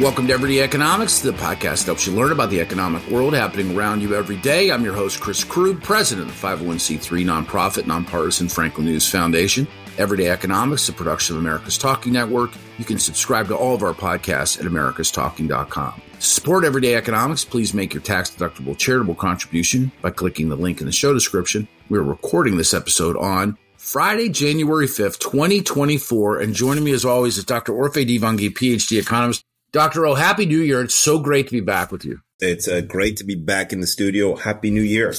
Welcome to Everyday Economics, the podcast that helps you learn about the economic world happening around you every day. I'm your host, Chris Krug, president of the 501c3 nonprofit, nonpartisan Franklin News Foundation. Everyday Economics, a production of America's Talking Network. You can subscribe to all of our podcasts at americastalking.com. To support Everyday Economics, please make your tax deductible charitable contribution by clicking the link in the show description. We're recording this episode on Friday, January 5th, 2024. And joining me as always is Dr. Orphe Divounguy, PhD economist Dr. O, Happy New Year. It's so great to be back with you. It's uh, great to be back in the studio. Happy New Year.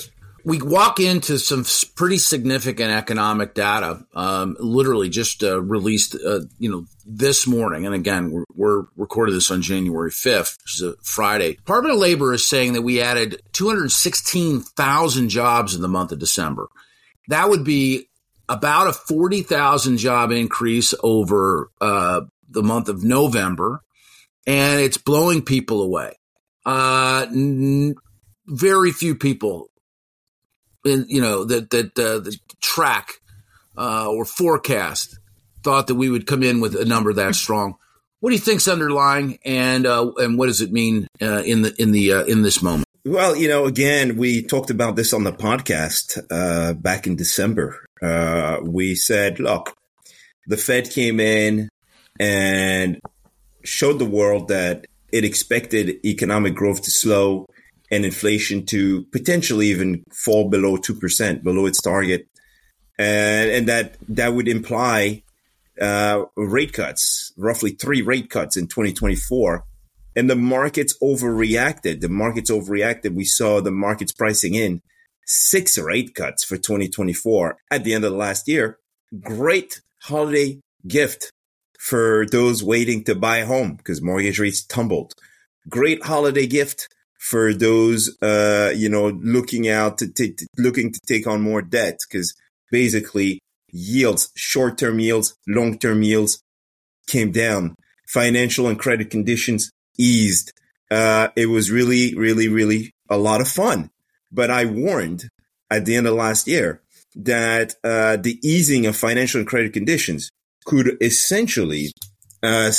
We walk into some pretty significant economic data, um, literally just uh, released, uh, you know, this morning. And again, we're, we're recording this on January 5th, which is a Friday. Department of Labor is saying that we added 216,000 jobs in the month of December. That would be about a 40,000 job increase over uh, the month of November and it's blowing people away. Uh, n- very few people, in you know that that uh, the track uh, or forecast thought that we would come in with a number that strong. What do you think's underlying, and uh, and what does it mean uh, in the in the uh, in this moment? Well, you know, again, we talked about this on the podcast uh, back in December. Uh, we said, look, the Fed came in and showed the world that it expected economic growth to slow and inflation to potentially even fall below 2%, below its target. And, and that, that would imply uh, rate cuts, roughly three rate cuts in 2024. And the markets overreacted. The markets overreacted. We saw the markets pricing in six rate cuts for 2024 at the end of the last year. Great holiday gift for those waiting to buy a home because mortgage rates tumbled. Great holiday gift for those, uh, you know, looking out to, looking to take on more debt because basically yields, short-term yields, long-term yields came down. Financial and credit conditions eased. Uh, it was really, really, really a lot of fun. But I warned at the end of last year that uh, the easing of financial and credit conditions could essentially uh,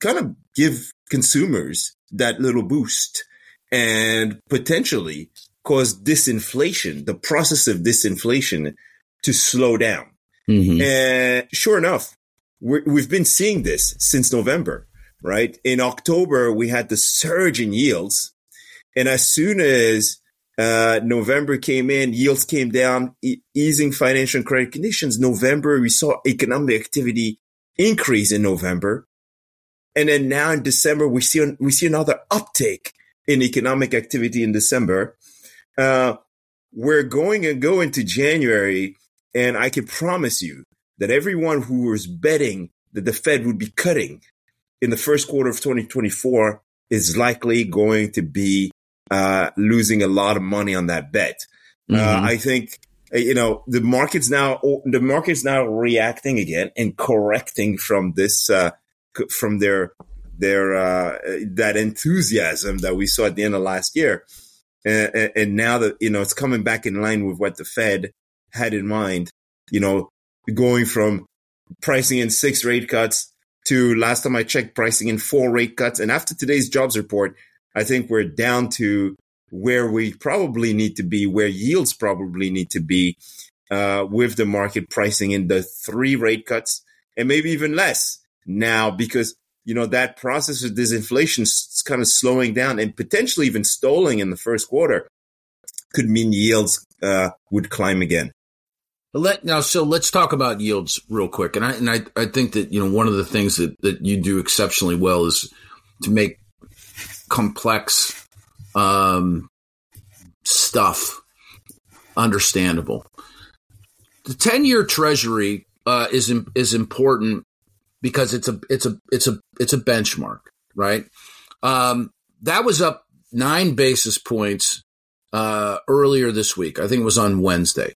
kind of give consumers that little boost and potentially cause disinflation, the process of disinflation to slow down. Mm-hmm. And sure enough, we have been seeing this since November, right? In October, we had the surge in yields. And as soon as uh, November came in, yields came down, e- easing financial and credit conditions. November, we saw economic activity increase in November. And then now in December, we see, we see another uptick in economic activity in December. Uh, we're going to go into January, and I can promise you that everyone who was betting that the Fed would be cutting in the first quarter of 2024 is likely going to be uh, losing a lot of money on that bet. Uh, mm-hmm. I think uh, you know the market's now the market's now reacting again and correcting from this uh, from their their uh, that enthusiasm that we saw at the end of last year, and, and now that you know it's coming back in line with what the Fed had in mind. You know, going from pricing in six rate cuts to last time I checked, pricing in four rate cuts, and after today's jobs report, I think we're down to where we probably need to be, where yields probably need to be, uh, with the market pricing in the three rate cuts and maybe even less now because you know that process of disinflation is kind of slowing down and potentially even stalling in the first quarter could mean yields uh, would climb again. Let now, so let's talk about yields real quick. And I and I, I think that you know one of the things that that you do exceptionally well is to make complex um, stuff understandable. The ten-year Treasury uh, is is important because it's a it's a it's a it's a benchmark, right? Um, that was up nine basis points uh, earlier this week. I think it was on Wednesday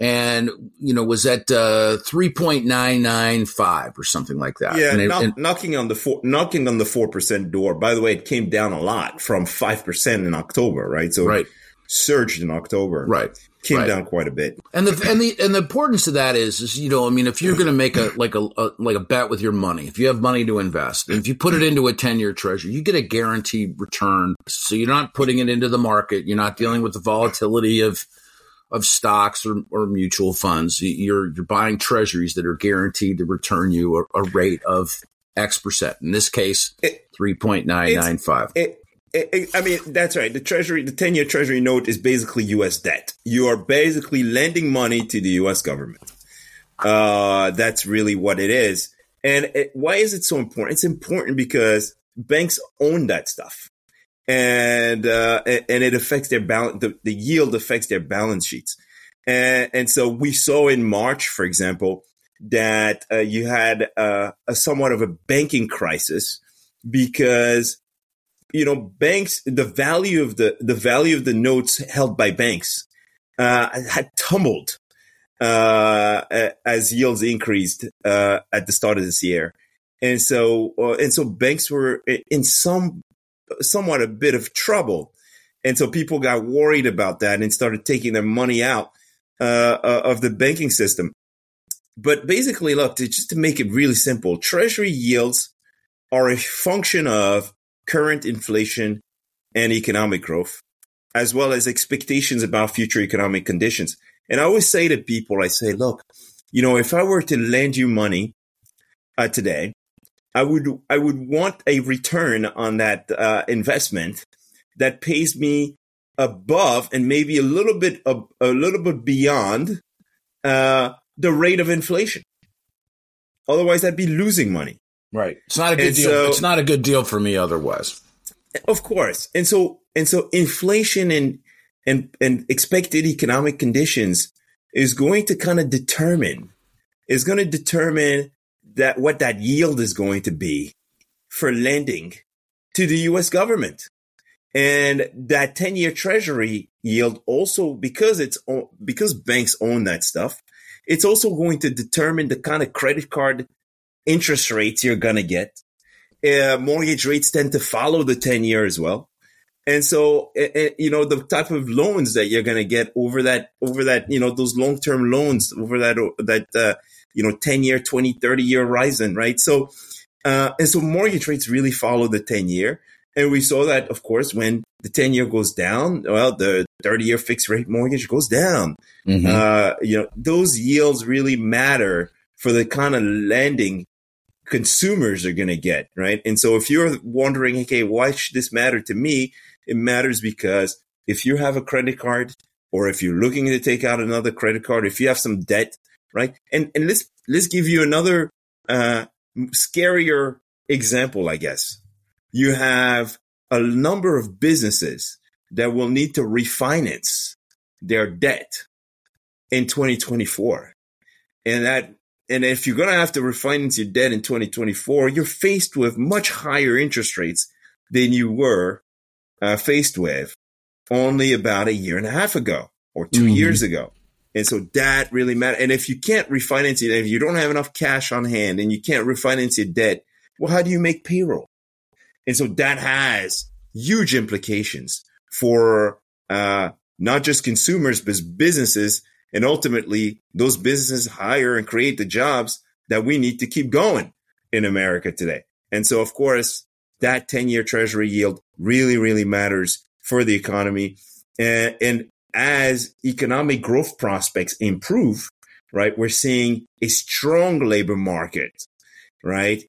and you know was at uh, three point nine nine five or something like that. Yeah, and, knock, and, knocking on the four, knocking on the four percent door. By the way, it came down a lot from five percent in October, right? So right. surged in October. Right. Came right. down quite a bit. And the and the and the importance of that is is you know I mean if you're going to make a like a, a, like a bet with your money if you have money to invest if you put it into a 10 year treasury you get a guaranteed return so you're not putting it into the market you're not dealing with the volatility of of stocks or, or mutual funds you're you're buying treasuries that are guaranteed to return you a, a rate of X percent in this case three point nine nine five. I mean, that's right. The treasury, the 10 year treasury note is basically US debt. You are basically lending money to the US government. Uh, that's really what it is. And it, why is it so important? It's important because banks own that stuff and, uh, and it affects their balance, the, the yield affects their balance sheets. And, and so we saw in March, for example, that uh, you had uh, a somewhat of a banking crisis because you know, banks, the value of the, the value of the notes held by banks, uh, had tumbled, uh, as yields increased, uh, at the start of this year. And so, and so banks were in some, somewhat a bit of trouble. And so people got worried about that and started taking their money out, uh, uh, of the banking system. But basically, look, to, just to make it really simple, treasury yields are a function of current inflation and economic growth, as well as expectations about future economic conditions. And I always say to people, I say, look, you know, if I were to lend you money uh, today, I would I would want a return on that uh, investment that pays me above and maybe a little bit a, a little bit beyond uh, the rate of inflation. Otherwise, I'd be losing money. Right. It's not a good and deal. So, it's not a good deal for me otherwise. Of course. And so and so inflation and and and expected economic conditions is going to kind of determine is going to determine that what that yield is going to be for lending to the US government. And that 10 year treasury yield also because it's because banks own that stuff, it's also going to determine the kind of credit card interest rates you're going to get. Uh, mortgage rates tend to follow the 10 year as well. And so, you know, the type of loans that you're going to get over that, over that, you know, those long term loans over that, that, uh, you know, 10 year, 20, 30 year horizon, right? So, uh, and so mortgage rates really follow the 10 year. And we saw that, of course, when the 10 year goes down, well, the 30 year fixed rate mortgage goes down. Mm-hmm. Uh, you know, those yields really matter for the kind of lending consumers are going to get, right? And so if you're wondering, okay, why should this matter to me? It matters because if you have a credit card or if you're looking to take out another credit card, if you have some debt, right? And, and let's, let's give you another, uh, scarier example, I guess. You have a number of businesses that will need to refinance their debt in 2024. And that and if you're going to have to refinance your debt in 2024, you're faced with much higher interest rates than you were uh, faced with only about a year and a half ago or 2 mm-hmm. years ago. And so that really matters. And if you can't refinance it, if you don't have enough cash on hand and you can't refinance your debt, well, how do you make payroll? And so that has huge implications for uh, not just consumers, but businesses and ultimately, those businesses hire and create the jobs that we need to keep going in America today. And so, of course, that 10 year treasury yield really, really matters for the economy. And, and as economic growth prospects improve, right, we're seeing a strong labor market, right?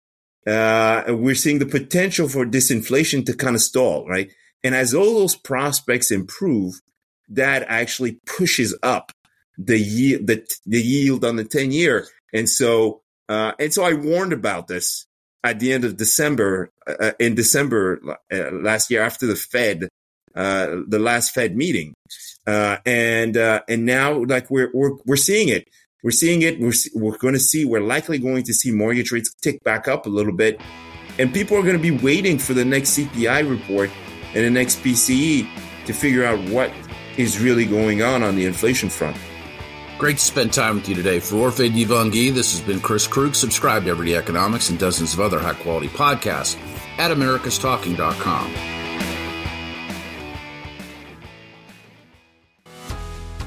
Uh, we're seeing the potential for disinflation to kind of stall, right? And as all those prospects improve, that actually pushes up the yield, the, the yield on the 10 year. And so, uh, and so I warned about this at the end of December, uh, uh in December uh, last year after the Fed, uh, the last Fed meeting. Uh, and, and now like we're, we're, we're seeing it. We're seeing it. We're, we're going to see, we're likely going to see mortgage rates tick back up a little bit. And people are going to be waiting for the next CPI report and the next PCE to figure out what is really going on on the inflation front. Great to spend time with you today. For Orphe Divounguy, this has been Chris Krug. Subscribe to Everyday Economics and dozens of other high quality podcasts at americastalking.com.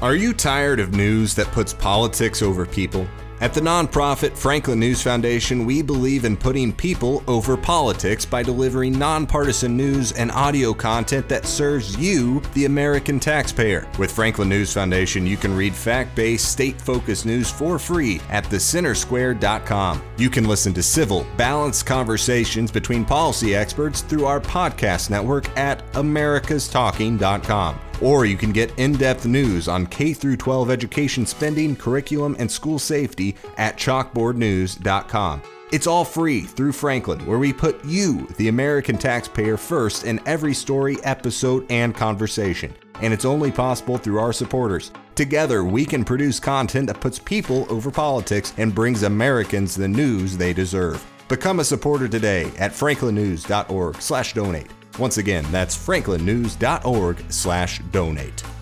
Are you tired of news that puts politics over people? At the nonprofit Franklin News Foundation, we believe in putting people over politics by delivering nonpartisan news and audio content that serves you, the American taxpayer. With Franklin News Foundation, you can read fact based, state focused news for free at thecentersquare.com. You can listen to civil, balanced conversations between policy experts through our podcast network at americastalking.com or you can get in-depth news on K through 12 education spending, curriculum, and school safety at chalkboardnews.com. It's all free through Franklin, where we put you, the American taxpayer, first in every story, episode, and conversation. And it's only possible through our supporters. Together, we can produce content that puts people over politics and brings Americans the news they deserve. Become a supporter today at franklinnews.org/donate. Once again, that's franklinnews.org/donate.